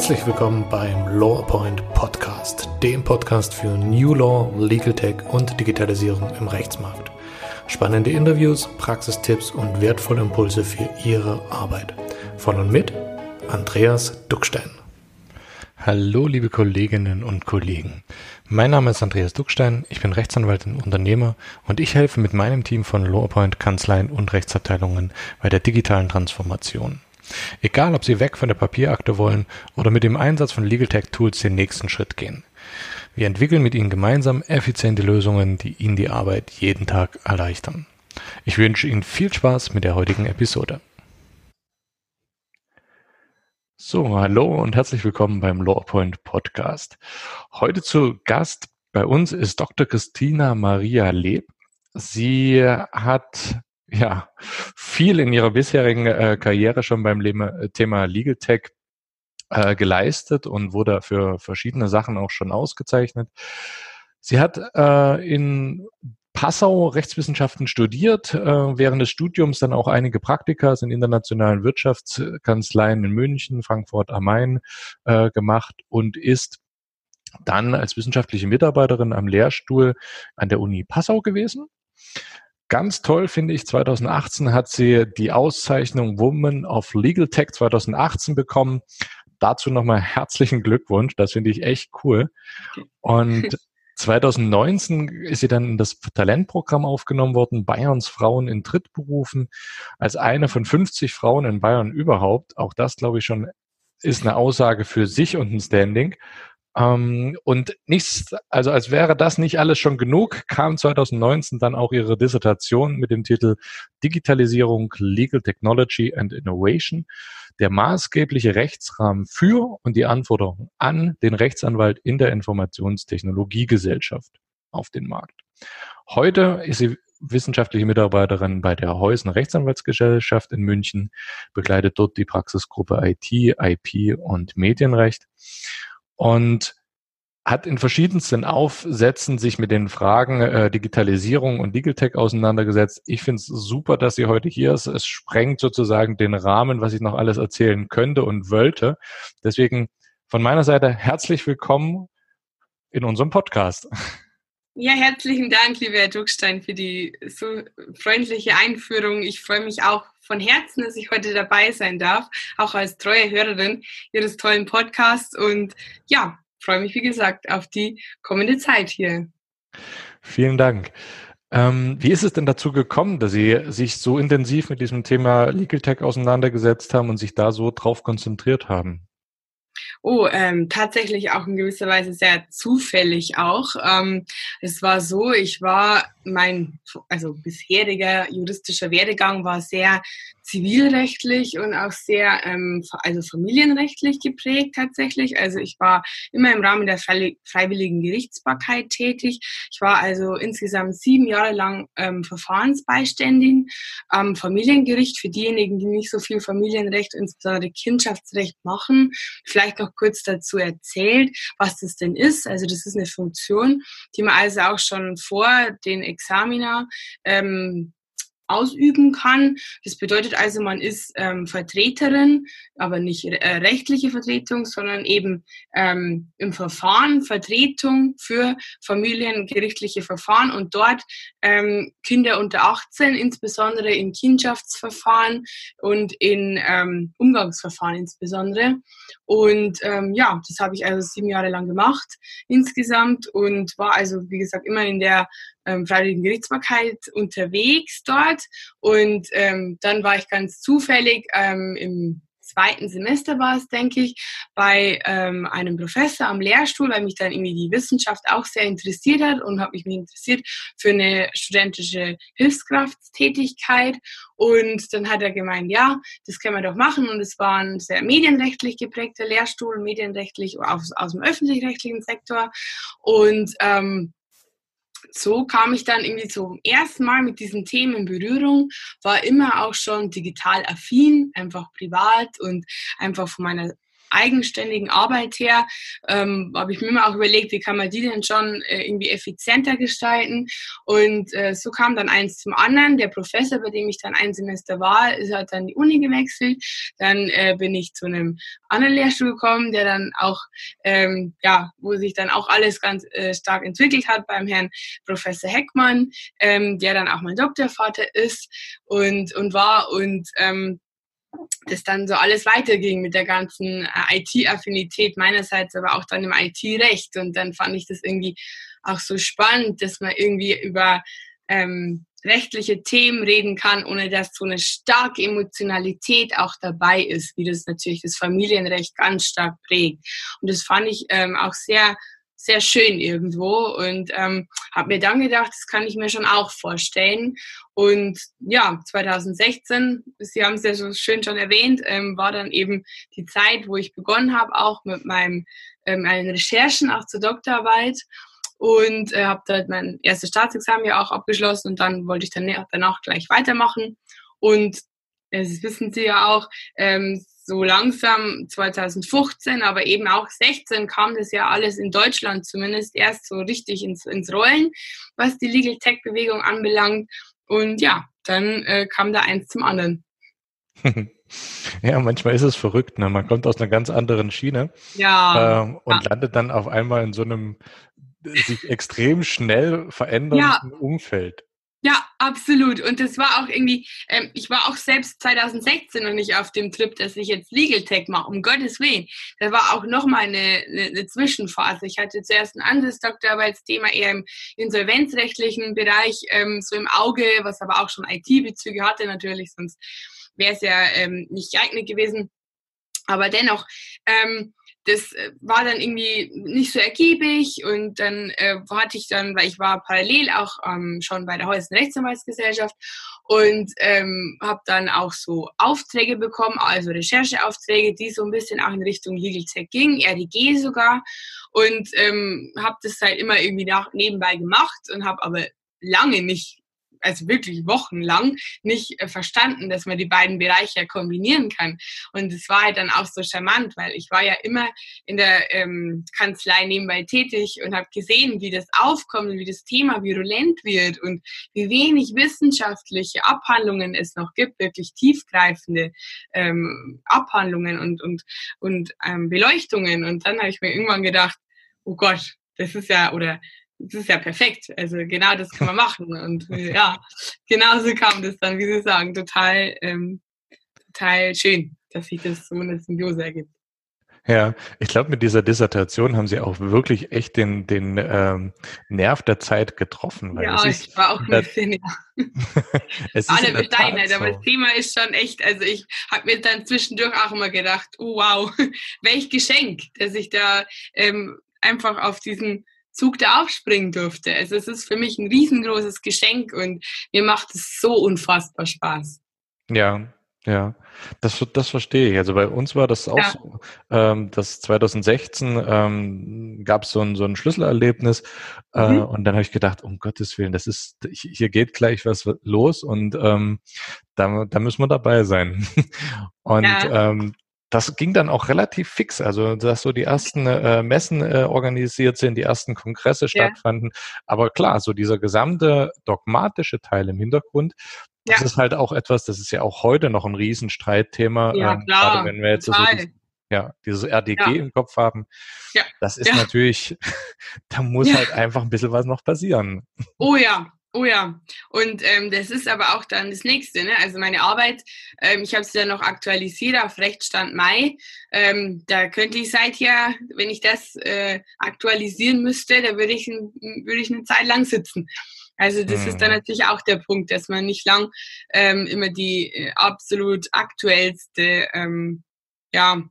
Herzlich willkommen beim Law Point Podcast, dem Podcast für New Law, Legal Tech und Digitalisierung im Rechtsmarkt. Spannende Interviews, Praxistipps und wertvolle Impulse für Ihre Arbeit. Von und mit Andreas Duckstein. Hallo, liebe Kolleginnen und Kollegen. Mein Name ist Andreas Duckstein, ich bin Rechtsanwalt und Unternehmer und ich helfe mit meinem Team von LawPoint Kanzleien und Rechtsabteilungen bei der digitalen Transformation. Egal, ob Sie weg von der Papierakte wollen oder mit dem Einsatz von Legal Tech Tools den nächsten Schritt gehen. Wir entwickeln mit Ihnen gemeinsam effiziente Lösungen, die Ihnen die Arbeit jeden Tag erleichtern. Ich wünsche Ihnen viel Spaß mit der heutigen Episode. So, hallo und herzlich willkommen beim LawPoint Podcast. Heute zu Gast bei uns ist Dr. Christina Maria Leb. Sie hat ja, viel in ihrer bisherigen äh, Karriere schon beim Le Thema Legal Tech äh, geleistet und wurde für verschiedene Sachen auch schon ausgezeichnet. Sie hat äh, in Passau Rechtswissenschaften studiert, äh, während des Studiums dann auch einige Praktika in internationalen Wirtschaftskanzleien in München, Frankfurt am Main äh, gemacht und ist dann als wissenschaftliche Mitarbeiterin am Lehrstuhl an der Uni Passau gewesen Ganz toll finde ich, 2018 hat sie die Auszeichnung Woman of Legal Tech 2018 bekommen. Dazu nochmal herzlichen Glückwunsch. Das finde ich echt cool. Und 2019 ist sie dann in das Talentprogramm aufgenommen worden, Bayerns Frauen in Trittberufen, als eine von 50 Frauen in Bayern überhaupt. Auch das, glaube ich, schon ist eine Aussage für sich und ein Standing. Ähm, und nichts, also als wäre das nicht alles schon genug, kam 2019 dann auch ihre Dissertation mit dem Titel Digitalisierung, Legal Technology and Innovation, der maßgebliche Rechtsrahmen für und die Anforderungen an den Rechtsanwalt in der Informationstechnologiegesellschaft auf den Markt. Heute ist sie wissenschaftliche Mitarbeiterin bei der Heusen Rechtsanwaltsgesellschaft in München, begleitet dort die Praxisgruppe IT, IP und Medienrecht und hat in verschiedensten Aufsätzen sich mit den Fragen äh, Digitalisierung und Legal Tech auseinandergesetzt. Ich finde es super, dass sie heute hier ist. Es sprengt sozusagen den Rahmen, was ich noch alles erzählen könnte und wollte. Deswegen von meiner Seite herzlich willkommen in unserem Podcast. Ja, herzlichen Dank, lieber Herr Duckstein, für die so freundliche Einführung. Ich freue mich auch von Herzen, dass ich heute dabei sein darf, auch als treue Hörerin Ihres tollen Podcasts. Und ja, freue mich, wie gesagt, auf die kommende Zeit hier. Vielen Dank. Ähm, wie ist es denn dazu gekommen, dass Sie sich so intensiv mit diesem Thema Legal Tech auseinandergesetzt haben und sich da so drauf konzentriert haben? Oh, ähm, tatsächlich auch in gewisser Weise sehr zufällig auch. Ähm, es war so, ich war mein, also bisheriger juristischer Werdegang war sehr zivilrechtlich und auch sehr, ähm, also familienrechtlich geprägt tatsächlich. Also ich war immer im Rahmen der freiwilligen Gerichtsbarkeit tätig. Ich war also insgesamt sieben Jahre lang ähm, Verfahrensbeiständig am Familiengericht für diejenigen, die nicht so viel Familienrecht, insbesondere Kindschaftsrecht machen. Vielleicht noch kurz dazu erzählt, was das denn ist. Also das ist eine Funktion, die man also auch schon vor den Examina ähm, ausüben kann. Das bedeutet also, man ist ähm, Vertreterin, aber nicht äh, rechtliche Vertretung, sondern eben ähm, im Verfahren Vertretung für familiengerichtliche Verfahren und dort ähm, Kinder unter 18, insbesondere in Kindschaftsverfahren und in ähm, Umgangsverfahren insbesondere. Und ähm, ja, das habe ich also sieben Jahre lang gemacht insgesamt und war also, wie gesagt, immer in der ähm, freiwilligen Gerichtsbarkeit unterwegs dort. Und ähm, dann war ich ganz zufällig ähm, im zweiten Semester war es, denke ich, bei ähm, einem Professor am Lehrstuhl, weil mich dann irgendwie die Wissenschaft auch sehr interessiert hat und habe mich interessiert für eine studentische Hilfskraftstätigkeit. Und dann hat er gemeint, ja, das können wir doch machen. Und es war ein sehr medienrechtlich geprägter Lehrstuhl, medienrechtlich aus, aus dem öffentlich-rechtlichen Sektor. Und ähm, so kam ich dann irgendwie zum ersten Mal mit diesen Themen in Berührung, war immer auch schon digital affin, einfach privat und einfach von meiner eigenständigen Arbeit her, ähm, habe ich mir immer auch überlegt, wie kann man die denn schon äh, irgendwie effizienter gestalten. Und äh, so kam dann eins zum anderen. Der Professor, bei dem ich dann ein Semester war, ist, hat dann die Uni gewechselt. Dann äh, bin ich zu einem anderen Lehrstuhl gekommen, der dann auch, ähm, ja, wo sich dann auch alles ganz äh, stark entwickelt hat beim Herrn Professor Heckmann, ähm, der dann auch mein Doktorvater ist und, und war. Und ähm, das dann so alles weiterging mit der ganzen äh, IT-Affinität meinerseits, aber auch dann im IT-Recht. Und dann fand ich das irgendwie auch so spannend, dass man irgendwie über ähm, rechtliche Themen reden kann, ohne dass so eine starke Emotionalität auch dabei ist, wie das natürlich das Familienrecht ganz stark prägt. Und das fand ich ähm, auch sehr sehr schön irgendwo und ähm, habe mir dann gedacht, das kann ich mir schon auch vorstellen. Und ja, 2016, Sie haben es ja so schön schon erwähnt, ähm, war dann eben die Zeit, wo ich begonnen habe, auch mit meinem, ähm, meinen Recherchen auch zur Doktorarbeit und äh, habe dort mein erstes Staatsexamen ja auch abgeschlossen und dann wollte ich dann danach gleich weitermachen. Und äh, das wissen Sie ja auch, ähm, so langsam 2015, aber eben auch 16 kam das ja alles in Deutschland zumindest erst so richtig ins, ins Rollen, was die Legal Tech Bewegung anbelangt. Und ja, dann äh, kam da eins zum anderen. Ja, manchmal ist es verrückt. Ne? Man kommt aus einer ganz anderen Schiene ja, äh, und ja. landet dann auf einmal in so einem sich extrem schnell verändernden ja. Umfeld. Ja, absolut. Und das war auch irgendwie, ähm, ich war auch selbst 2016 noch nicht auf dem Trip, dass ich jetzt Legal Tech mache, um Gottes Willen. Da war auch nochmal eine, eine, eine Zwischenphase. Ich hatte zuerst ein anderes Doktorarbeitsthema eher im insolvenzrechtlichen Bereich ähm, so im Auge, was aber auch schon IT-Bezüge hatte natürlich, sonst wäre es ja ähm, nicht geeignet gewesen. Aber dennoch, ähm, das äh, war dann irgendwie nicht so ergiebig und dann äh, hatte ich dann, weil ich war parallel auch ähm, schon bei der Häuslichen Rechtsanwaltsgesellschaft und ähm, habe dann auch so Aufträge bekommen, also Rechercheaufträge, die so ein bisschen auch in Richtung Legal Tech gingen, RDG sogar und ähm, habe das halt immer irgendwie nach, nebenbei gemacht und habe aber lange nicht also wirklich wochenlang nicht äh, verstanden, dass man die beiden Bereiche kombinieren kann. Und es war halt dann auch so charmant, weil ich war ja immer in der ähm, Kanzlei nebenbei tätig und habe gesehen, wie das aufkommt wie das Thema virulent wird und wie wenig wissenschaftliche Abhandlungen es noch gibt, wirklich tiefgreifende ähm, Abhandlungen und, und, und ähm, Beleuchtungen. Und dann habe ich mir irgendwann gedacht, oh Gott, das ist ja, oder das ist ja perfekt. Also genau das kann man machen. Und äh, ja, genauso kam das dann, wie Sie sagen, total, ähm, total schön, dass sich das so eine Symbiose ergibt. Ja, ich glaube, mit dieser Dissertation haben Sie auch wirklich echt den, den ähm, Nerv der Zeit getroffen. ja, ich war auch ein bisschen, ja. Alle bescheidenheit, so. aber das Thema ist schon echt, also ich habe mir dann zwischendurch auch immer gedacht, oh wow, welch Geschenk, dass ich da ähm, einfach auf diesen Zug da aufspringen durfte. Also es ist für mich ein riesengroßes Geschenk und mir macht es so unfassbar Spaß. Ja, ja, das, das verstehe ich. Also bei uns war das auch ja. so. Ähm, das 2016 ähm, gab es so ein, so ein Schlüsselerlebnis äh, mhm. und dann habe ich gedacht, um Gottes Willen, das ist, hier geht gleich was los und ähm, da, da müssen wir dabei sein. und ja. ähm, das ging dann auch relativ fix. Also, dass so die ersten äh, Messen äh, organisiert sind, die ersten Kongresse stattfanden. Aber klar, so dieser gesamte dogmatische Teil im Hintergrund, ja. das ist halt auch etwas, das ist ja auch heute noch ein Riesenstreitthema. Ja, ähm, klar. Gerade wenn wir jetzt so dieses, ja, dieses RDG ja. im Kopf haben. Ja. Das ist ja. natürlich, da muss halt einfach ein bisschen was noch passieren. Oh ja, Oh ja, und ähm, das ist aber auch dann das nächste. Ne? Also meine Arbeit, ähm, ich habe sie dann noch aktualisiert auf Rechtsstand Mai. Ähm, da könnte ich seither, wenn ich das äh, aktualisieren müsste, da würde ich, würde ich eine Zeit lang sitzen. Also das mhm. ist dann mhm. natürlich auch der Punkt, dass man nicht lang ähm, immer die äh, absolut aktuellste ähm, ja,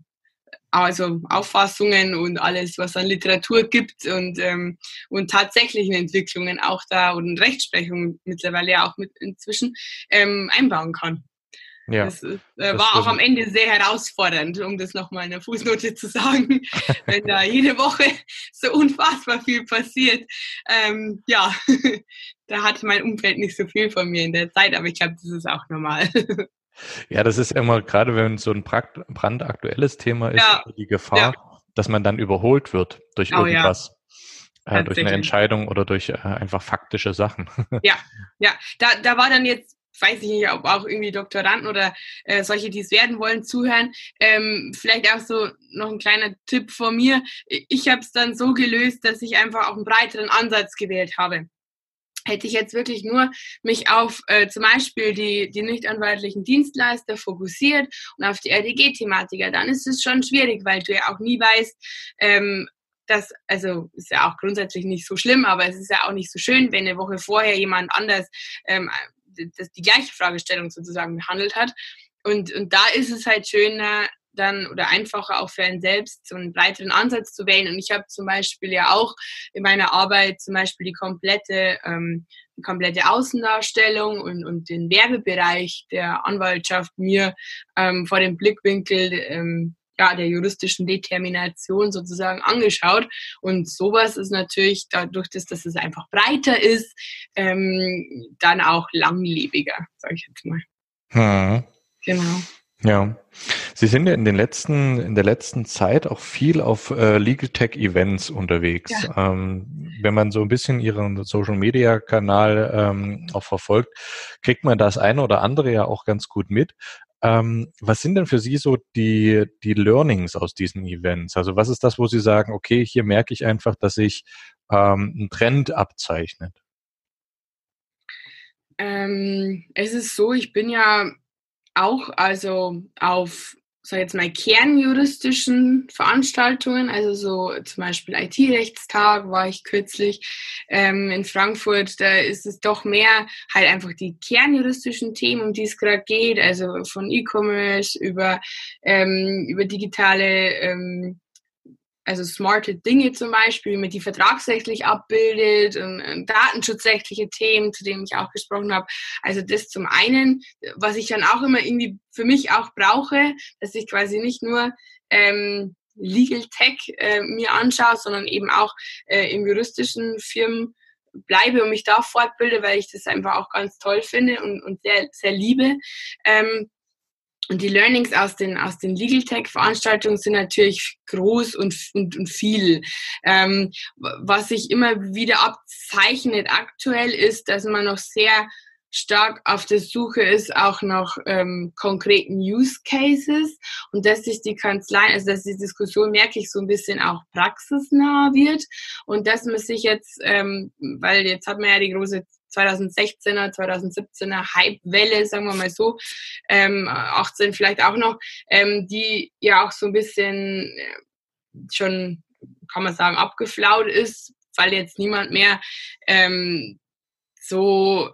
also Auffassungen und alles, was an Literatur gibt und, ähm, und tatsächlichen Entwicklungen auch da und Rechtsprechung mittlerweile ja auch mit inzwischen ähm, einbauen kann. Ja, das, äh, das war auch am Ende sehr herausfordernd, um das nochmal in der Fußnote zu sagen, wenn da jede Woche so unfassbar viel passiert. Ähm, ja, da hat mein Umfeld nicht so viel von mir in der Zeit, aber ich glaube, das ist auch normal. Ja, das ist immer, gerade wenn so ein brandaktuelles Thema ist, ja. die Gefahr, ja. dass man dann überholt wird durch oh, irgendwas. Ja. Äh, durch eine Entscheidung oder durch äh, einfach faktische Sachen. Ja, ja. Da, da war dann jetzt weiß ich nicht, ob auch irgendwie Doktoranden oder äh, solche, die es werden wollen, zuhören. Ähm, vielleicht auch so noch ein kleiner Tipp von mir. Ich habe es dann so gelöst, dass ich einfach auch einen breiteren Ansatz gewählt habe hätte ich jetzt wirklich nur mich auf äh, zum Beispiel die, die nicht anwaltlichen Dienstleister fokussiert und auf die RDG-Thematiker, dann ist es schon schwierig, weil du ja auch nie weißt, ähm, das, also ist ja auch grundsätzlich nicht so schlimm, aber es ist ja auch nicht so schön, wenn eine Woche vorher jemand anders ähm, das, die gleiche Fragestellung sozusagen behandelt hat. Und, und da ist es halt schöner, dann oder einfacher auch für einen selbst so einen breiteren Ansatz zu wählen. Und ich habe zum Beispiel ja auch in meiner Arbeit zum Beispiel die komplette, ähm, die komplette Außendarstellung und, und den Werbebereich der Anwaltschaft mir ähm, vor dem Blickwinkel ähm, ja, der juristischen Determination sozusagen angeschaut. Und sowas ist natürlich dadurch, dass, dass es einfach breiter ist, ähm, dann auch langlebiger, sage ich jetzt mal. Hm. Genau. Ja. Sie sind ja in den letzten, in der letzten Zeit auch viel auf äh, Legal Tech Events unterwegs. Ja. Ähm, wenn man so ein bisschen Ihren Social Media Kanal ähm, auch verfolgt, kriegt man das eine oder andere ja auch ganz gut mit. Ähm, was sind denn für Sie so die, die Learnings aus diesen Events? Also was ist das, wo Sie sagen, okay, hier merke ich einfach, dass sich ähm, ein Trend abzeichnet? Ähm, es ist so, ich bin ja auch also auf sag jetzt mal, kernjuristischen Veranstaltungen, also so zum Beispiel IT-Rechtstag war ich kürzlich ähm, in Frankfurt, da ist es doch mehr halt einfach die kernjuristischen Themen, um die es gerade geht, also von E-Commerce über, ähm, über digitale ähm, also smarte Dinge zum Beispiel, wie man die vertragsrechtlich abbildet und, und, datenschutzrechtliche Themen, zu denen ich auch gesprochen habe. Also das zum einen, was ich dann auch immer irgendwie für mich auch brauche, dass ich quasi nicht nur ähm, Legal Tech äh, mir anschaue, sondern eben auch äh, im juristischen Firmen bleibe und mich da fortbilde, weil ich das einfach auch ganz toll finde und, und sehr, sehr liebe. Ähm, und die Learnings aus den, aus den Legal Tech-Veranstaltungen sind natürlich groß und, und, und viel. Ähm, was sich immer wieder abzeichnet aktuell ist, dass man noch sehr stark auf der Suche ist auch nach ähm, konkreten Use Cases und dass sich die Kanzlei, also dass die Diskussion merke ich so ein bisschen auch praxisnah wird und dass man sich jetzt, ähm, weil jetzt hat man ja die große 2016er, 2017er Hype-Welle, sagen wir mal so, ähm, 18 vielleicht auch noch, ähm, die ja auch so ein bisschen äh, schon, kann man sagen, abgeflaut ist, weil jetzt niemand mehr ähm, so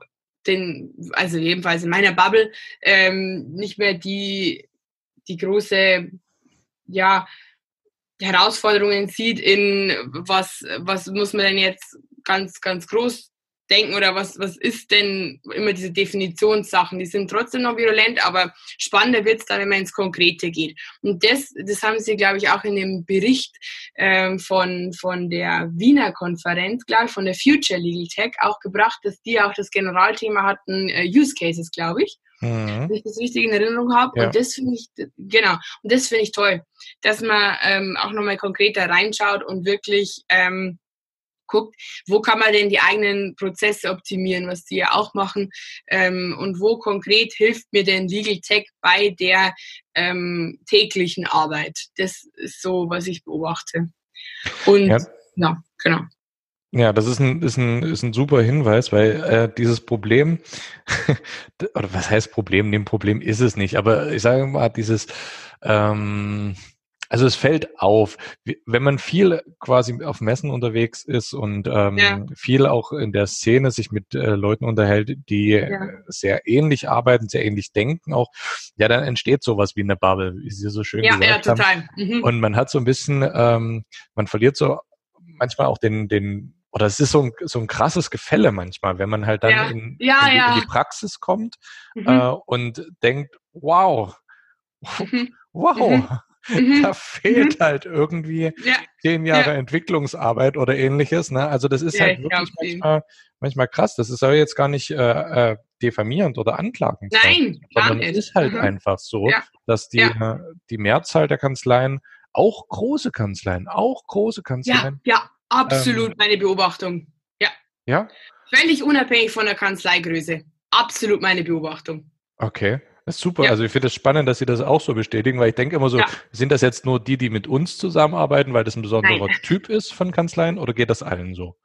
den, also jedenfalls in meiner Bubble, ähm, nicht mehr die, die große, ja, Herausforderungen sieht in was, was muss man denn jetzt ganz, ganz groß denken oder was, was ist denn immer diese Definitionssachen? Die sind trotzdem noch virulent, aber spannender wird es dann, wenn man ins Konkrete geht. Und das, das haben sie, glaube ich, auch in dem Bericht ähm, von, von der Wiener Konferenz, glaube ich, von der Future Legal Tech auch gebracht, dass die auch das Generalthema hatten, äh, Use Cases, glaube ich. Mhm. Wenn ich das richtig in Erinnerung habe. Ja. Und das finde ich, genau, und das finde ich toll, dass man ähm, auch nochmal konkreter reinschaut und wirklich ähm, guckt, wo kann man denn die eigenen Prozesse optimieren, was die ja auch machen, ähm, und wo konkret hilft mir denn Legal Tech bei der ähm, täglichen Arbeit. Das ist so, was ich beobachte. Und ja, ja genau. Ja, das ist ein, ist ein, ist ein super Hinweis, weil äh, dieses Problem, oder was heißt Problem? Dem Problem ist es nicht, aber ich sage mal, dieses ähm, also es fällt auf, wenn man viel quasi auf Messen unterwegs ist und ähm, ja. viel auch in der Szene sich mit äh, Leuten unterhält, die ja. sehr ähnlich arbeiten, sehr ähnlich denken auch, ja, dann entsteht sowas wie eine Bubble, wie Sie so schön ja, gesagt ja, total. haben. Mhm. Und man hat so ein bisschen, ähm, man verliert so manchmal auch den, den oder es ist so ein, so ein krasses Gefälle manchmal, wenn man halt dann ja. In, ja, in, die, in, die, Praxis kommt mhm. äh, und denkt, wow, mhm. wow, mhm. Mhm. Da fehlt mhm. halt irgendwie ja. zehn Jahre ja. Entwicklungsarbeit oder ähnliches. Ne? Also das ist ja, halt wirklich manchmal, manchmal krass. Das ist aber jetzt gar nicht äh, äh, diffamierend oder anklagend Nein, sein, sondern es ist halt mhm. einfach so, dass die, ja. die Mehrzahl der Kanzleien, auch große Kanzleien, auch große Kanzleien. Ja, ja absolut ähm, meine Beobachtung. Ja. Ja. Völlig unabhängig von der Kanzleigröße. Absolut meine Beobachtung. Okay. Das ist super. Ja. Also ich finde es spannend, dass Sie das auch so bestätigen, weil ich denke immer so, ja. sind das jetzt nur die, die mit uns zusammenarbeiten, weil das ein besonderer Nein. Typ ist von Kanzleien oder geht das allen so?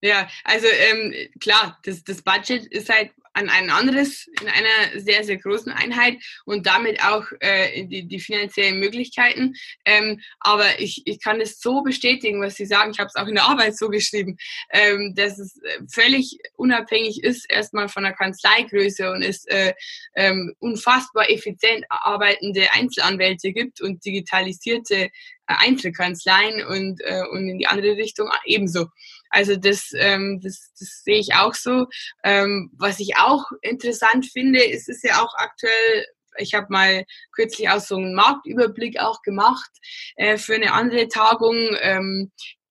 Ja, also ähm, klar, das, das Budget ist halt an ein anderes in einer sehr, sehr großen Einheit und damit auch äh, die, die finanziellen Möglichkeiten. Ähm, aber ich, ich kann es so bestätigen, was Sie sagen. Ich habe es auch in der Arbeit so geschrieben, ähm, dass es äh, völlig unabhängig ist erstmal von der Kanzleigröße und es äh, ähm, unfassbar effizient arbeitende Einzelanwälte gibt und digitalisierte äh, Einzelkanzleien und, äh, und in die andere Richtung ebenso. Also das, ähm, das, das sehe ich auch so. Ähm, was ich auch interessant finde, ist es ja auch aktuell ich habe mal kürzlich auch so einen Marktüberblick auch gemacht äh, für eine andere Tagung, ähm,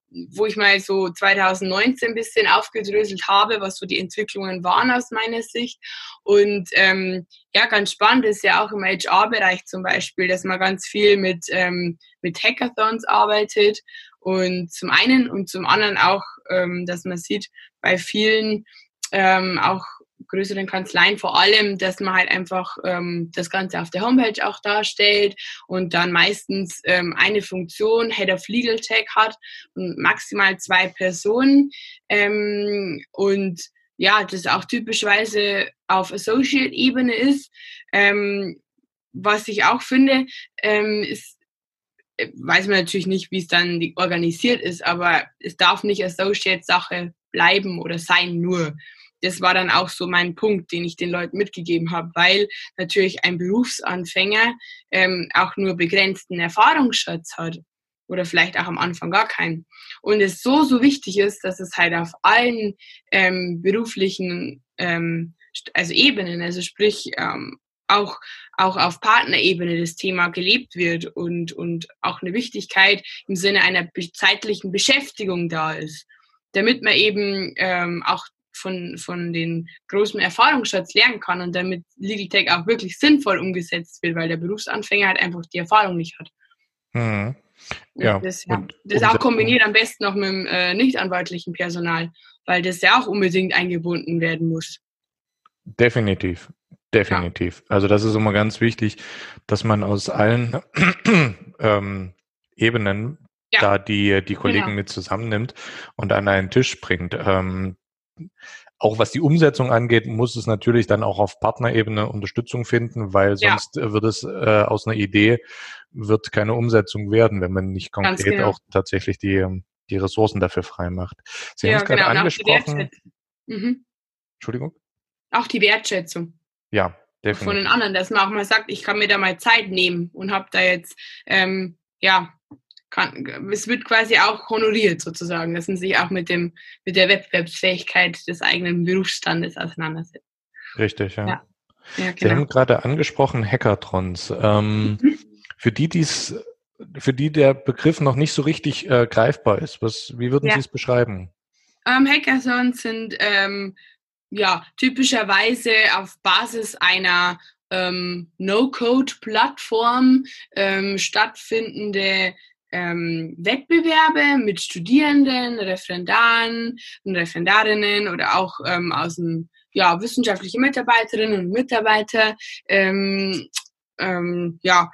wo ich mal so 2019 ein bisschen aufgedröselt habe, was so die Entwicklungen waren aus meiner Sicht. Und ähm, ja, ganz spannend ist ja auch im HR-Bereich zum Beispiel, dass man ganz viel mit, ähm, mit Hackathons arbeitet und zum einen und zum anderen auch, ähm, dass man sieht bei vielen ähm, auch größeren Kanzleien vor allem, dass man halt einfach ähm, das Ganze auf der Homepage auch darstellt und dann meistens ähm, eine Funktion, Head of Legal Tech hat und maximal zwei Personen. Ähm, und ja, das auch typischerweise auf Associate-Ebene ist. Ähm, was ich auch finde, ähm, ist weiß man natürlich nicht, wie es dann organisiert ist, aber es darf nicht Associate-Sache bleiben oder sein nur. Das war dann auch so mein Punkt, den ich den Leuten mitgegeben habe, weil natürlich ein Berufsanfänger ähm, auch nur begrenzten Erfahrungsschatz hat oder vielleicht auch am Anfang gar keinen. Und es so, so wichtig ist, dass es halt auf allen ähm, beruflichen ähm, also Ebenen, also sprich ähm, auch, auch auf Partnerebene das Thema gelebt wird und, und auch eine Wichtigkeit im Sinne einer zeitlichen Beschäftigung da ist, damit man eben ähm, auch von, von den großen Erfahrungsschatz lernen kann und damit Legal Tech auch wirklich sinnvoll umgesetzt wird, weil der Berufsanfänger halt einfach die Erfahrung nicht hat. Mhm. Ja. Das, ja. Und, das auch kombiniert am besten noch mit dem äh, nichtanwaltlichen Personal, weil das ja auch unbedingt eingebunden werden muss. Definitiv. Definitiv. Also das ist immer ganz wichtig, dass man aus allen ähm, Ebenen ja. da die, die Kollegen genau. mit zusammennimmt und an einen Tisch bringt. Ähm, auch was die Umsetzung angeht, muss es natürlich dann auch auf Partnerebene Unterstützung finden, weil sonst ja. wird es äh, aus einer Idee wird keine Umsetzung werden, wenn man nicht konkret genau. auch tatsächlich die, die Ressourcen dafür frei macht. Sie ja, haben es gerade genau. angesprochen. Mhm. Entschuldigung? Auch die Wertschätzung. Ja, definitiv. Von den anderen, dass man auch mal sagt, ich kann mir da mal Zeit nehmen und habe da jetzt, ähm, ja, kann, es wird quasi auch honoriert sozusagen, dass man sich auch mit, dem, mit der Wettbewerbsfähigkeit des eigenen Berufsstandes auseinandersetzt. Richtig, ja. ja. ja genau. Sie haben gerade angesprochen Hackathons. Ähm, mhm. Für die, die's, für die der Begriff noch nicht so richtig äh, greifbar ist, was, wie würden ja. Sie es beschreiben? Ähm, Hackathons sind ähm, ja, typischerweise auf Basis einer ähm, No-Code-Plattform ähm, stattfindende ähm, Wettbewerbe mit Studierenden, Referendaren und Referendarinnen oder auch ähm, aus dem ja, wissenschaftliche Mitarbeiterinnen und Mitarbeiter ähm, ähm, ja,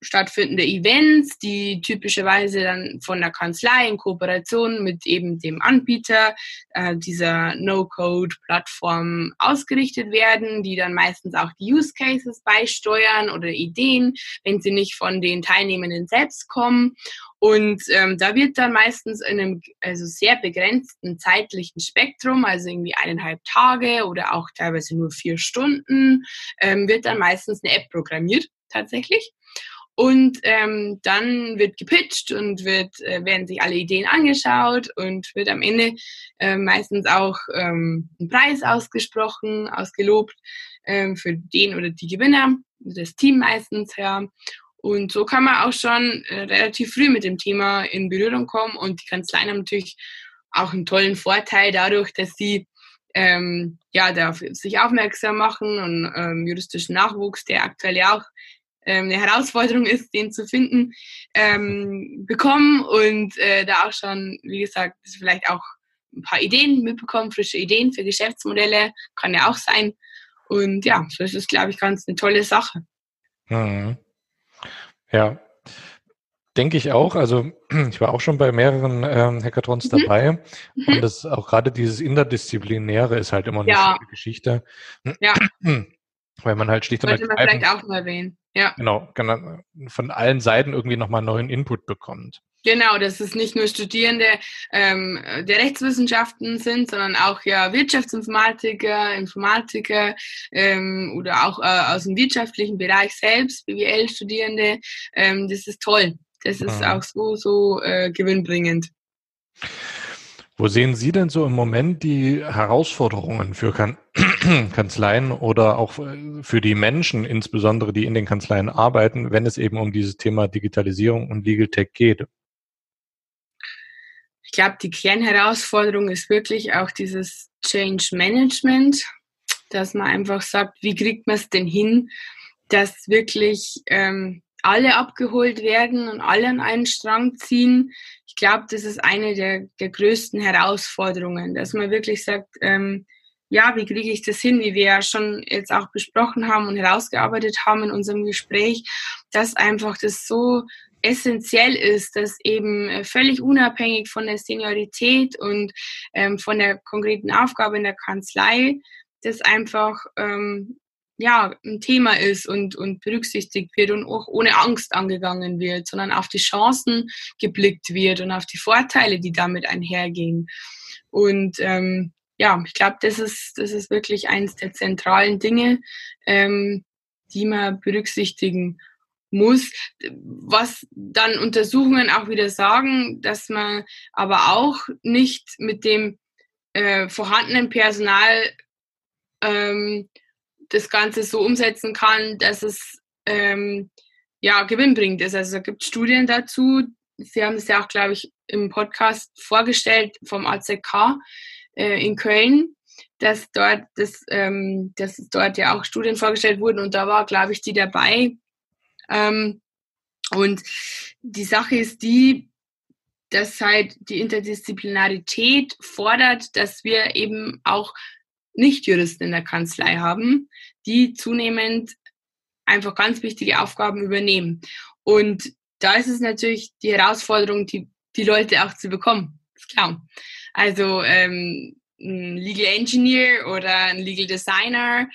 stattfindende Events, die typischerweise dann von der Kanzlei in Kooperation mit eben dem Anbieter äh, dieser No-Code-Plattform ausgerichtet werden, die dann meistens auch die Use Cases beisteuern oder Ideen, wenn sie nicht von den Teilnehmenden selbst kommen. Und ähm, da wird dann meistens in einem also sehr begrenzten zeitlichen Spektrum, also irgendwie eineinhalb Tage oder auch teilweise nur vier Stunden, ähm, wird dann meistens eine App programmiert tatsächlich. Und ähm, dann wird gepitcht und wird, äh, werden sich alle Ideen angeschaut und wird am Ende äh, meistens auch ähm, ein Preis ausgesprochen, ausgelobt ähm, für den oder die Gewinner, das Team meistens, ja. Und so kann man auch schon äh, relativ früh mit dem Thema in Berührung kommen und die Kanzleien haben natürlich auch einen tollen Vorteil dadurch, dass sie ähm, ja, da sich aufmerksam machen und ähm, juristischen Nachwuchs, der aktuell ja auch eine Herausforderung ist, den zu finden, ähm, bekommen und äh, da auch schon, wie gesagt, vielleicht auch ein paar Ideen mitbekommen, frische Ideen für Geschäftsmodelle, kann ja auch sein. Und ja, das ist, glaube ich, ganz eine tolle Sache. Mhm. Ja, denke ich auch. Also ich war auch schon bei mehreren ähm, Hackathons mhm. dabei mhm. und das auch gerade dieses Interdisziplinäre ist halt immer eine ja. schöne Geschichte. Ja. Weil man halt schlicht und Sollte man vielleicht auch mal erwähnen. Ja. Genau, genau, von allen Seiten irgendwie nochmal neuen Input bekommt. Genau, dass es nicht nur Studierende ähm, der Rechtswissenschaften sind, sondern auch ja Wirtschaftsinformatiker, Informatiker ähm, oder auch äh, aus dem wirtschaftlichen Bereich selbst, BWL-Studierende. Ähm, das ist toll. Das ist ah. auch so, so äh, gewinnbringend. Wo sehen Sie denn so im Moment die Herausforderungen für kan Kanzleien oder auch äh, für die Menschen, insbesondere die in den Kanzleien arbeiten, wenn es eben um dieses Thema Digitalisierung und Legal Tech geht? Ich glaube, die Kernherausforderung ist wirklich auch dieses Change Management, dass man einfach sagt, wie kriegt man es denn hin, dass wirklich ähm, alle abgeholt werden und alle an einen Strang ziehen. Ich glaube, das ist eine der, der größten Herausforderungen, dass man wirklich sagt, ähm, ja, wie kriege ich das hin, wie wir ja schon jetzt auch besprochen haben und herausgearbeitet haben in unserem Gespräch, dass einfach das so essentiell ist, dass eben äh, völlig unabhängig von der Seniorität und ähm, von der konkreten Aufgabe in der Kanzlei, das einfach ähm, ja, ein Thema ist und, und berücksichtigt wird und auch ohne Angst angegangen wird, sondern auf die Chancen geblickt wird und auf die Vorteile, die damit einhergehen. Und ähm, ja, ich glaube, das ist, das ist wirklich eines der zentralen Dinge, ähm, die man berücksichtigen muss. Was dann Untersuchungen auch wieder sagen, dass man aber auch nicht mit dem äh, vorhandenen Personal ähm, das Ganze so umsetzen kann, dass es ähm, ja gewinnbringend ist. Also es gibt Studien dazu. Sie haben es ja auch, glaube ich, im Podcast vorgestellt vom ACK äh, in Köln, dass dort, das, ähm, dass dort ja auch Studien vorgestellt wurden und da war, glaube ich, die dabei. Ähm, und die Sache ist die, dass halt die Interdisziplinarität fordert, dass wir eben auch nicht-Juristen in der Kanzlei haben, die zunehmend einfach ganz wichtige Aufgaben übernehmen. Und da ist es natürlich die Herausforderung, die, die Leute auch zu bekommen. Ist klar. Also ähm, ein Legal Engineer oder ein Legal Designer,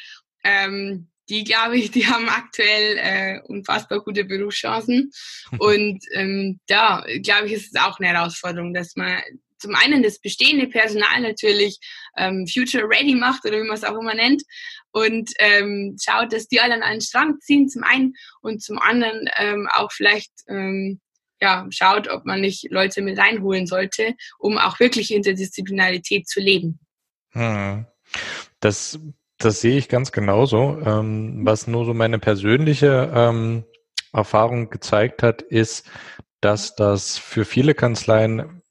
ähm, die glaube ich, die haben aktuell äh, unfassbar gute Berufschancen. Und ähm, da glaube ich, ist es auch eine Herausforderung, dass man zum einen das bestehende Personal natürlich ähm, future ready macht oder wie man es auch immer nennt und ähm, schaut, dass die alle an einen Strang ziehen zum einen und zum anderen ähm, auch vielleicht ähm, ja, schaut, ob man nicht Leute mit reinholen sollte, um auch wirklich Interdisziplinarität zu leben. Hm. Das, das sehe ich ganz genauso. Ähm, was nur so meine persönliche ähm, Erfahrung gezeigt hat, ist, dass das für viele Kanzleien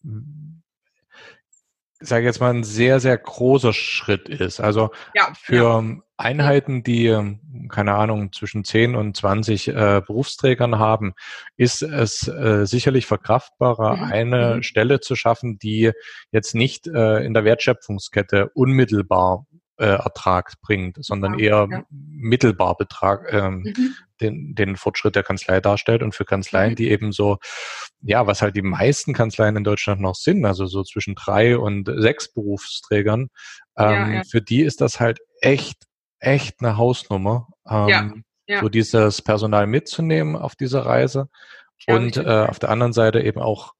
sage jetzt mal, ein sehr, sehr großer Schritt ist. Also ja, für ja. Einheiten, die, keine Ahnung, zwischen 10 und 20 äh, Berufsträgern haben, ist es äh, sicherlich verkraftbarer, mhm. eine mhm. Stelle zu schaffen, die jetzt nicht äh, in der Wertschöpfungskette unmittelbar äh, Ertrag bringt, sondern eher ja. mittelbar Betrag, ähm, mhm. den, den Fortschritt der Kanzlei darstellt. Und für Kanzleien, mhm. die eben so, ja, was halt die meisten Kanzleien in Deutschland noch sind, also so zwischen drei und sechs Berufsträgern, ähm, ja, ja. für die ist das halt echt, echt eine Hausnummer, ähm, so dieses Personal mitzunehmen auf dieser Reise. Und äh, auf der anderen Seite eben auch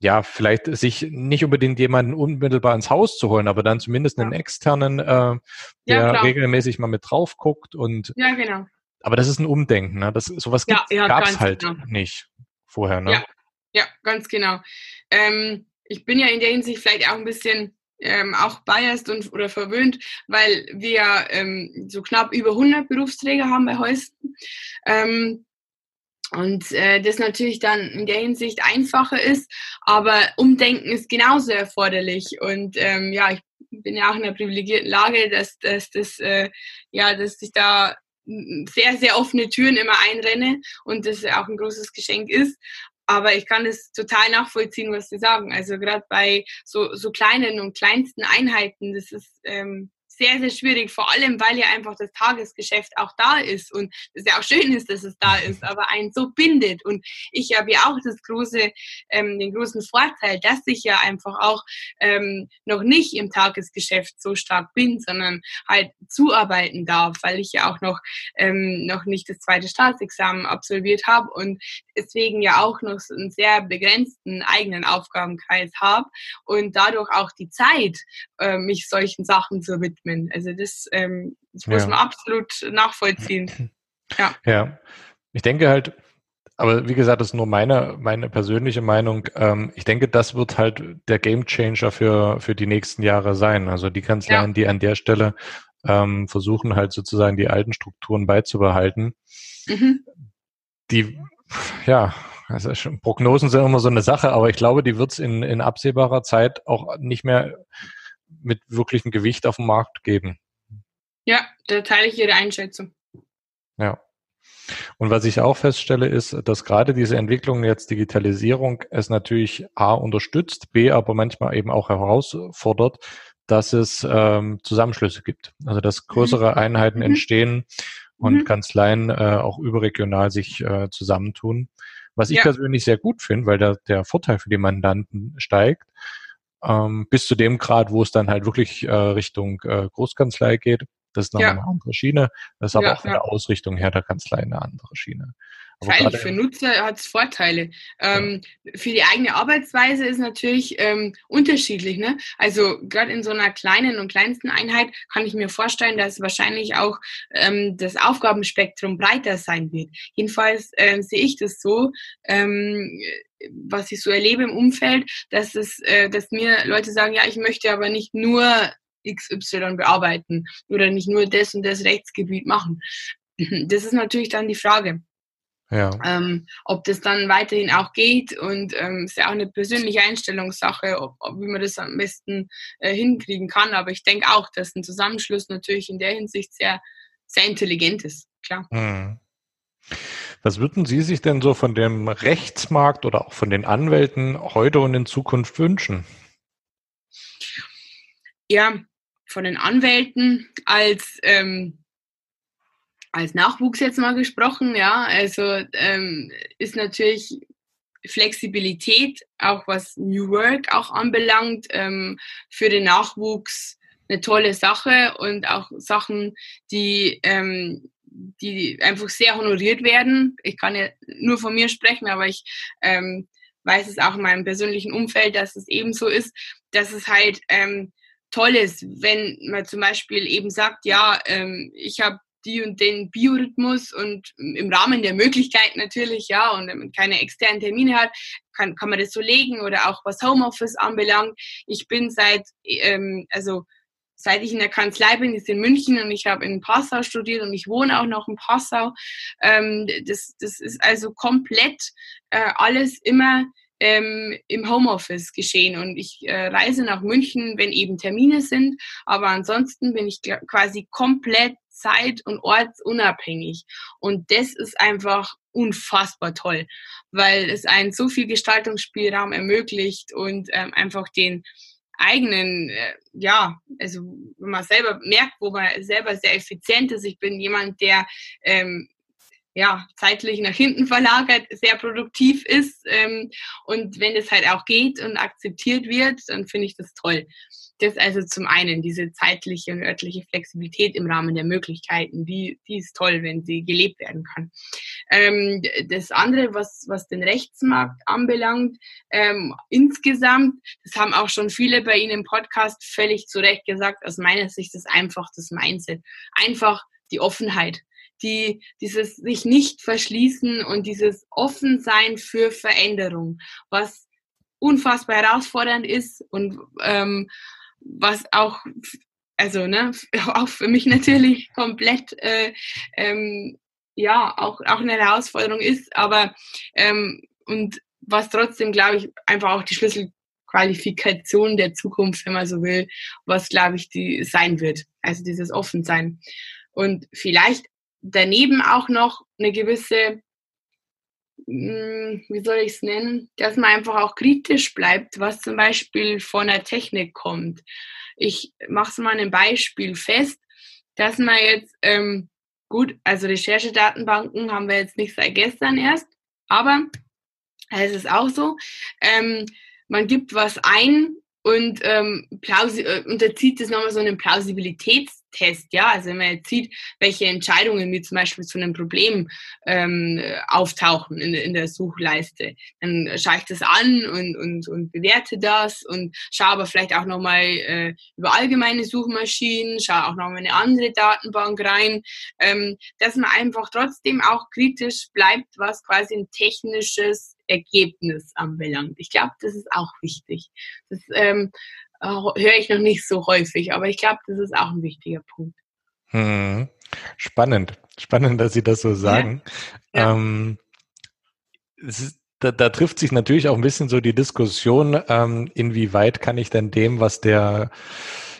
ja, vielleicht sich nicht unbedingt jemanden unmittelbar ins Haus zu holen, aber dann zumindest einen externen, äh, der ja, regelmäßig mal mit drauf guckt und ja, genau. Aber das ist ein Umdenken, ne? Das sowas ja, ja, gab es halt genau. nicht vorher, ne? Ja, ja ganz genau. Ähm, ich bin ja in der Hinsicht vielleicht auch ein bisschen ähm, auch biased und oder verwöhnt, weil wir ähm, so knapp über 100 Berufsträger haben bei Heusten. Ähm, und äh, das natürlich dann in der Hinsicht einfacher ist, aber Umdenken ist genauso erforderlich. Und ähm, ja, ich bin ja auch in einer privilegierten Lage, dass, dass, dass, äh, ja, dass ich da sehr, sehr offene Türen immer einrenne und das auch ein großes Geschenk ist. Aber ich kann das total nachvollziehen, was Sie sagen. Also gerade bei so, so kleinen und kleinsten Einheiten, das ist ähm, sehr, sehr schwierig, vor allem weil ja einfach das Tagesgeschäft auch da ist und es ja auch schön ist, dass es da ist, aber einen so bindet. Und ich habe ja auch das große, ähm, den großen Vorteil, dass ich ja einfach auch ähm, noch nicht im Tagesgeschäft so stark bin, sondern halt zuarbeiten darf, weil ich ja auch noch, ähm, noch nicht das zweite Staatsexamen absolviert habe und deswegen ja auch noch einen sehr begrenzten eigenen Aufgabenkreis habe und dadurch auch die Zeit, äh, mich solchen Sachen zu widmen widmen. Also das, ähm, das muss ja. man absolut nachvollziehen. Ja. ja, ich denke halt, aber wie gesagt, das ist nur meine, meine persönliche Meinung. Ähm, ich denke, das wird halt der Gamechanger für, für die nächsten Jahre sein. Also die Kanzleien, ja. die an der Stelle ähm, versuchen halt sozusagen die alten Strukturen beizubehalten. Mhm. Die, ja, also Prognosen sind immer so eine Sache, aber ich glaube, die wird es in, in absehbarer Zeit auch nicht mehr mit wirklichem Gewicht auf dem Markt geben. Ja, da teile ich Ihre Einschätzung. Ja. Und was ich auch feststelle, ist, dass gerade diese Entwicklung jetzt Digitalisierung es natürlich A unterstützt, B aber manchmal eben auch herausfordert, dass es ähm, Zusammenschlüsse gibt. Also dass größere mhm. Einheiten mhm. entstehen und mhm. Kanzleien äh, auch überregional sich äh, zusammentun. Was ich ja. persönlich sehr gut finde, weil der, der Vorteil für die Mandanten steigt ähm, bis zu dem Grad, wo es dann halt wirklich äh, Richtung äh, Großkanzlei geht. Das ist noch ja. eine andere Schiene. Das ist aber ja, auch von der Ausrichtung her der Kanzlei eine andere Schiene. Freilich, für Nutzer hat es Vorteile. Ähm, für die eigene Arbeitsweise ist natürlich ähm, unterschiedlich. Ne? Also gerade in so einer kleinen und kleinsten Einheit kann ich mir vorstellen, dass wahrscheinlich auch ähm, das Aufgabenspektrum breiter sein wird. Jedenfalls ähm, sehe ich das so, ähm, was ich so erlebe im Umfeld, dass es, äh, dass mir Leute sagen, ja, ich möchte aber nicht nur XY bearbeiten oder nicht nur das und das Rechtsgebiet machen. Das ist natürlich dann die Frage. Ja. Ähm, ob das dann weiterhin auch geht und ähm, ist ja auch eine persönliche Einstellungssache, ob, ob wie man das am besten äh, hinkriegen kann. Aber ich denke auch, dass ein Zusammenschluss natürlich in der Hinsicht sehr, sehr intelligent ist, klar. Mhm. Was würden Sie sich denn so von dem Rechtsmarkt oder auch von den Anwälten heute und in Zukunft wünschen? Ja, von den Anwälten als ähm, als Nachwuchs jetzt mal gesprochen, ja, also ähm, ist natürlich Flexibilität, auch was New Work auch anbelangt, ähm, für den Nachwuchs eine tolle Sache und auch Sachen, die, ähm, die einfach sehr honoriert werden. Ich kann ja nur von mir sprechen, aber ich ähm, weiß es auch in meinem persönlichen Umfeld, dass es ebenso ist, dass es halt ähm, toll ist, wenn man zum Beispiel eben sagt, ja, ähm, ich habe die und den Biorhythmus und im Rahmen der Möglichkeit natürlich, ja, und wenn man keine externen Termine hat, kann, kann man das so legen oder auch was Homeoffice anbelangt. Ich bin seit, ähm, also seit ich in der Kanzlei bin, ist in München und ich habe in Passau studiert und ich wohne auch noch in Passau. Ähm, das, das ist also komplett äh, alles immer ähm, im Homeoffice geschehen und ich äh, reise nach München, wenn eben Termine sind, aber ansonsten bin ich quasi komplett zeit- und ortsunabhängig. Und das ist einfach unfassbar toll, weil es einen so viel Gestaltungsspielraum ermöglicht und ähm, einfach den eigenen, äh, ja, also wenn man selber merkt, wo man selber sehr effizient ist. Ich bin jemand, der ähm, ja, zeitlich nach hinten verlagert, sehr produktiv ist. Ähm, und wenn es halt auch geht und akzeptiert wird, dann finde ich das toll. Das also zum einen diese zeitliche und örtliche Flexibilität im Rahmen der Möglichkeiten, die, die ist toll, wenn sie gelebt werden kann. Ähm, das andere, was, was den Rechtsmarkt anbelangt, ähm, insgesamt, das haben auch schon viele bei Ihnen im Podcast völlig zu Recht gesagt, aus meiner Sicht ist einfach das Mindset. Einfach die Offenheit die, dieses sich nicht verschließen und dieses Offensein für Veränderung, was unfassbar herausfordernd ist und ähm, was auch, also ne, auch für mich natürlich komplett äh, ähm, ja auch, auch eine Herausforderung ist, aber ähm, und was trotzdem, glaube ich, einfach auch die Schlüssel Qualifikation der Zukunft, wenn man so will, was, glaube ich, die sein wird. Also dieses Offensein. Und vielleicht daneben auch noch eine gewisse, hm, wie soll ich es nennen, dass man einfach auch kritisch bleibt, was zum Beispiel von der Technik kommt. Ich mache es mal ein Beispiel fest, dass man jetzt, ähm, gut, also Recherchedatenbanken haben wir jetzt nicht seit gestern erst, aber es ist auch so, ähm, man gibt was ein und ähm, äh, unterzieht das nochmal so einem Plausibilitätstest, ja. Also wenn man jetzt sieht, welche Entscheidungen mir zum Beispiel zu einem Problem ähm, auftauchen in, in der Suchleiste, dann schaue ich das an und, und, und bewerte das und schaue aber vielleicht auch nochmal äh, über allgemeine Suchmaschinen, schaue auch nochmal eine andere Datenbank rein, ähm, dass man einfach trotzdem auch kritisch bleibt, was quasi ein technisches Ergebnis anbelangt. Ich glaube, das ist auch wichtig. Das ähm, höre ich noch nicht so häufig, aber ich glaube, das ist auch ein wichtiger Punkt. Hm. Spannend. Spannend, dass Sie das so sagen. Ja. Ja. Ähm, ist, da, da, trifft sich natürlich auch ein bisschen so die Diskussion, ähm, inwieweit kann ich denn dem, was der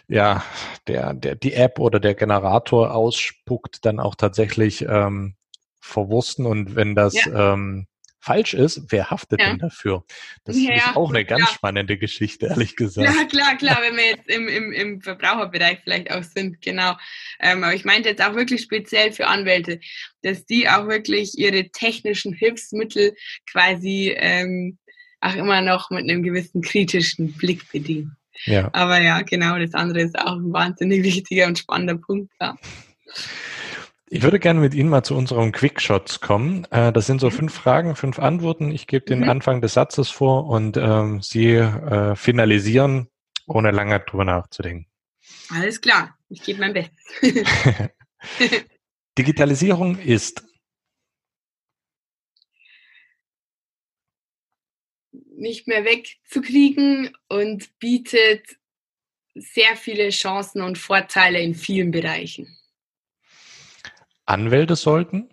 ja, der, der, die App oder der Generator ausspuckt, dann auch tatsächlich ähm, verwursten und wenn das ja. ähm, falsch ist, wer haftet ja. denn dafür? Das ja, ist auch eine ganz klar. spannende Geschichte, ehrlich gesagt. Ja, klar, klar, wenn wir jetzt im, im, im Verbraucherbereich vielleicht auch sind, genau. Ähm, aber ich meinte jetzt auch wirklich speziell für Anwälte, dass die auch wirklich ihre technischen Hilfsmittel quasi ähm, auch immer noch mit einem gewissen kritischen Blick bedienen. Ja. Aber ja, genau, das andere ist auch ein wahnsinnig wichtiger und spannender Punkt. Ja. Ich würde gerne mit Ihnen mal zu unseren Quickshots kommen. Äh, das sind so mhm. fünf Fragen, fünf Antworten. Ich gebe den mhm. Anfang des Satzes vor und ähm, Sie äh, finalisieren, ohne lange drüber nachzudenken. Alles klar, ich gebe mein Bestes. Digitalisierung ist nicht mehr wegzukriegen und bietet sehr viele Chancen und Vorteile in vielen Bereichen. Anwälte sollten?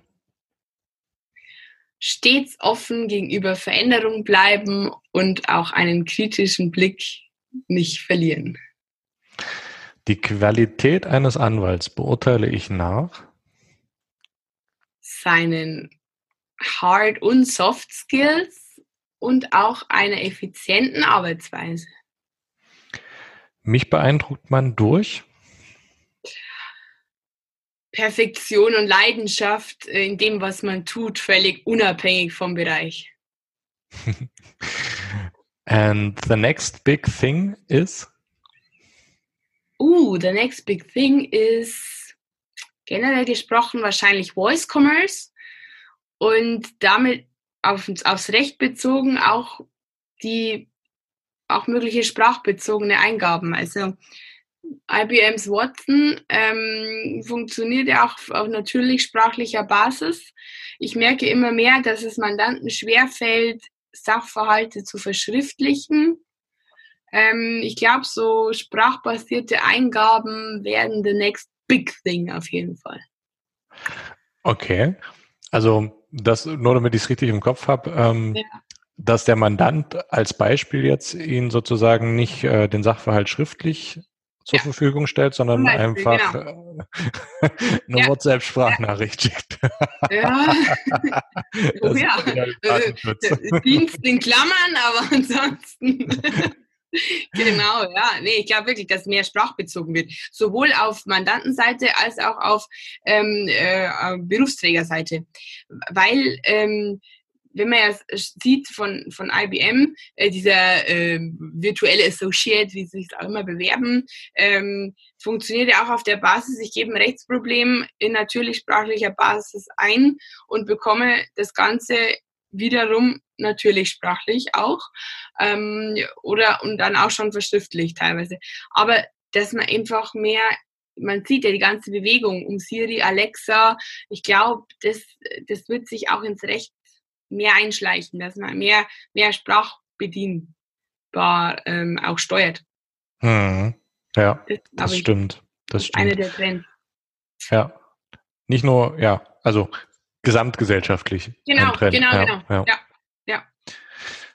Stets offen gegenüber Veränderungen bleiben und auch einen kritischen Blick nicht verlieren. Die Qualität eines Anwalts beurteile ich nach seinen Hard- und Soft Skills und auch einer effizienten Arbeitsweise. Mich beeindruckt man durch Perfektion und Leidenschaft in dem, was man tut, völlig unabhängig vom Bereich. And the next big thing is? Uh, the next big thing is generell gesprochen wahrscheinlich Voice Commerce und damit auf, aufs Recht bezogen auch die auch mögliche sprachbezogene Eingaben. Also IBMs Watson ähm, funktioniert ja auch auf natürlich sprachlicher Basis. Ich merke immer mehr, dass es Mandanten schwerfällt, Sachverhalte zu verschriftlichen. Ähm, ich glaube, so sprachbasierte Eingaben werden the next big thing auf jeden Fall. Okay, also das nur damit ich es richtig im Kopf habe. Ähm, ja. Dass der Mandant als Beispiel jetzt Ihnen sozusagen nicht äh, den Sachverhalt schriftlich zur ja. Verfügung stellt, sondern Beispiel, einfach genau. eine ja. WhatsApp-Sprachnachricht schickt. Ja. oh ja. Äh, äh, Dienst in Klammern, aber ansonsten. genau, ja. Nee, ich glaube wirklich, dass mehr sprachbezogen wird. Sowohl auf Mandantenseite als auch auf ähm, äh, Berufsträgerseite. Weil ähm, wenn man ja sieht von, von IBM, äh, dieser äh, virtuelle Associate, wie sie es auch immer bewerben, ähm, funktioniert ja auch auf der Basis, ich gebe ein Rechtsproblem in natürlich sprachlicher Basis ein und bekomme das Ganze wiederum natürlich sprachlich auch ähm, oder und dann auch schon verschriftlich teilweise. Aber dass man einfach mehr man sieht ja die ganze Bewegung um Siri, Alexa. Ich glaube, das, das wird sich auch ins Recht mehr einschleichen, dass man mehr, mehr sprachbedienbar ähm, auch steuert. Hm. Ja, das, das stimmt. Das stimmt. Eine der Trends. Ja. Nicht nur, ja, also gesamtgesellschaftlich. Genau, genau, ja, genau. Ja. ja. ja.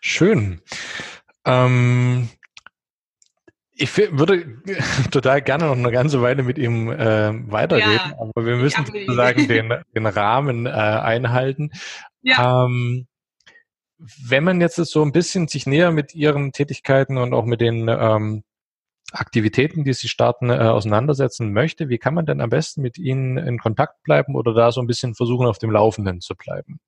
Schön. Ähm, ich würde total gerne noch eine ganze Weile mit ihm äh, weiterreden, ja, aber wir müssen sozusagen den, den Rahmen äh, einhalten. Ja. Ähm, wenn man jetzt so ein bisschen sich näher mit Ihren Tätigkeiten und auch mit den ähm, Aktivitäten, die Sie starten, äh, auseinandersetzen möchte, wie kann man denn am besten mit Ihnen in Kontakt bleiben oder da so ein bisschen versuchen, auf dem Laufenden zu bleiben?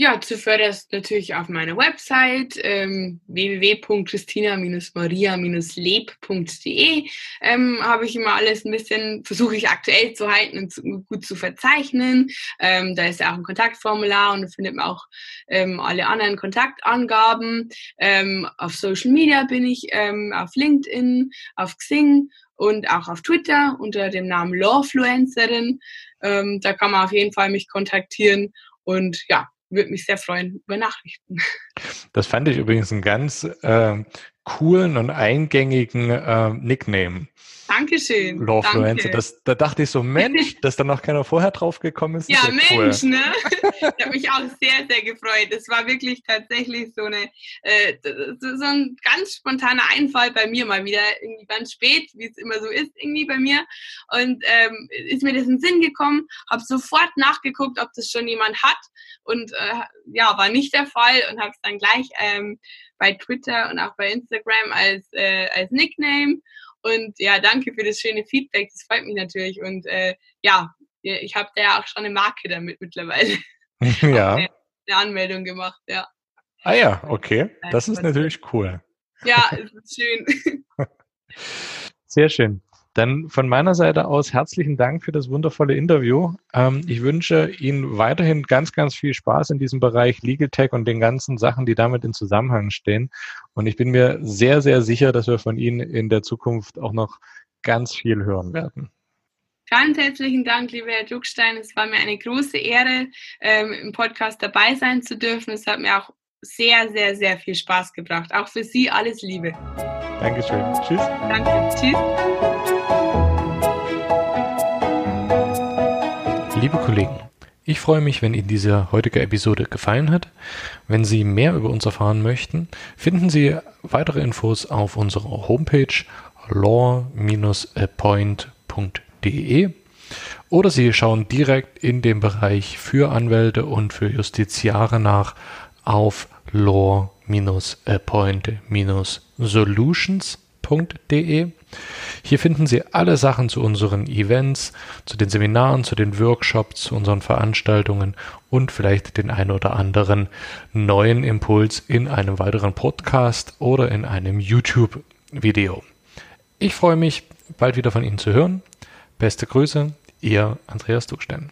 Ja, zuvörderst natürlich auf meiner Website ähm, www.christina-maria-leb.de ähm, habe ich immer alles ein bisschen, versuche ich aktuell zu halten und zu, gut zu verzeichnen. Ähm, da ist ja auch ein Kontaktformular und da findet man auch ähm, alle anderen Kontaktangaben. Ähm, auf Social Media bin ich, ähm, auf LinkedIn, auf Xing und auch auf Twitter unter dem Namen Lawfluencerin. Ähm, da kann man auf jeden Fall mich kontaktieren. Und ja, würde mich sehr freuen über Nachrichten. Das fand ich übrigens einen ganz äh, coolen und eingängigen äh, Nickname. Dankeschön. Lawfluencer. Danke. Das, da dachte ich so, Mensch, dass da noch keiner vorher drauf gekommen ist. Ja, ist ja Mensch, cool. ne? Ich habe mich auch sehr, sehr gefreut. Es war wirklich tatsächlich so eine äh, so ein ganz spontaner Einfall bei mir mal wieder, irgendwie ganz spät, wie es immer so ist, irgendwie bei mir. Und ähm, ist mir das in den Sinn gekommen, habe sofort nachgeguckt, ob das schon jemand hat. Und äh, ja, war nicht der Fall und habe es dann gleich ähm, bei Twitter und auch bei Instagram als, äh, als Nickname. Und ja, danke für das schöne Feedback. Das freut mich natürlich. Und äh, ja, ich habe da ja auch schon eine Marke damit mittlerweile. ja. Eine, eine, Anmeldung gemacht, ja. Ah ja, okay. Das ist natürlich cool. Ja, es ist schön. Sehr schön. Dann von meiner Seite aus herzlichen Dank für das wundervolle Interview. Ähm, ich wünsche Ihnen weiterhin ganz, ganz viel Spaß in diesem Bereich Legal Tech und den ganzen Sachen, die damit in Zusammenhang stehen. Und ich bin mir sehr, sehr sicher, dass wir von Ihnen in der Zukunft auch noch ganz viel hören werden. Ganz herzlichen Dank, lieber Herr Duckstein. Es war mir eine große Ehre, ähm, im Podcast dabei sein zu dürfen. Es hat mir auch sehr, sehr, sehr viel Spaß gebracht. Auch für Sie alles Liebe. Dankeschön. Tschüss. Danke. Tschüss. Liebe Kollegen, ich freue mich, wenn Ihnen diese heutige Episode gefallen hat. Wenn Sie mehr über uns erfahren möchten, finden Sie weitere Infos auf unserer Homepage law-appoint.de oder Sie schauen direkt in dem Bereich für Anwälte und für Justiziare nach auf law-appoint-solutions.de hier finden Sie alle Sachen zu unseren Events, zu den Seminaren, zu den Workshops, zu unseren Veranstaltungen und vielleicht den ein oder anderen neuen Impuls in einem weiteren Podcast oder in einem YouTube-Video. Ich freue mich, bald wieder von Ihnen zu hören. Beste Grüße, Ihr Andreas Duckstein.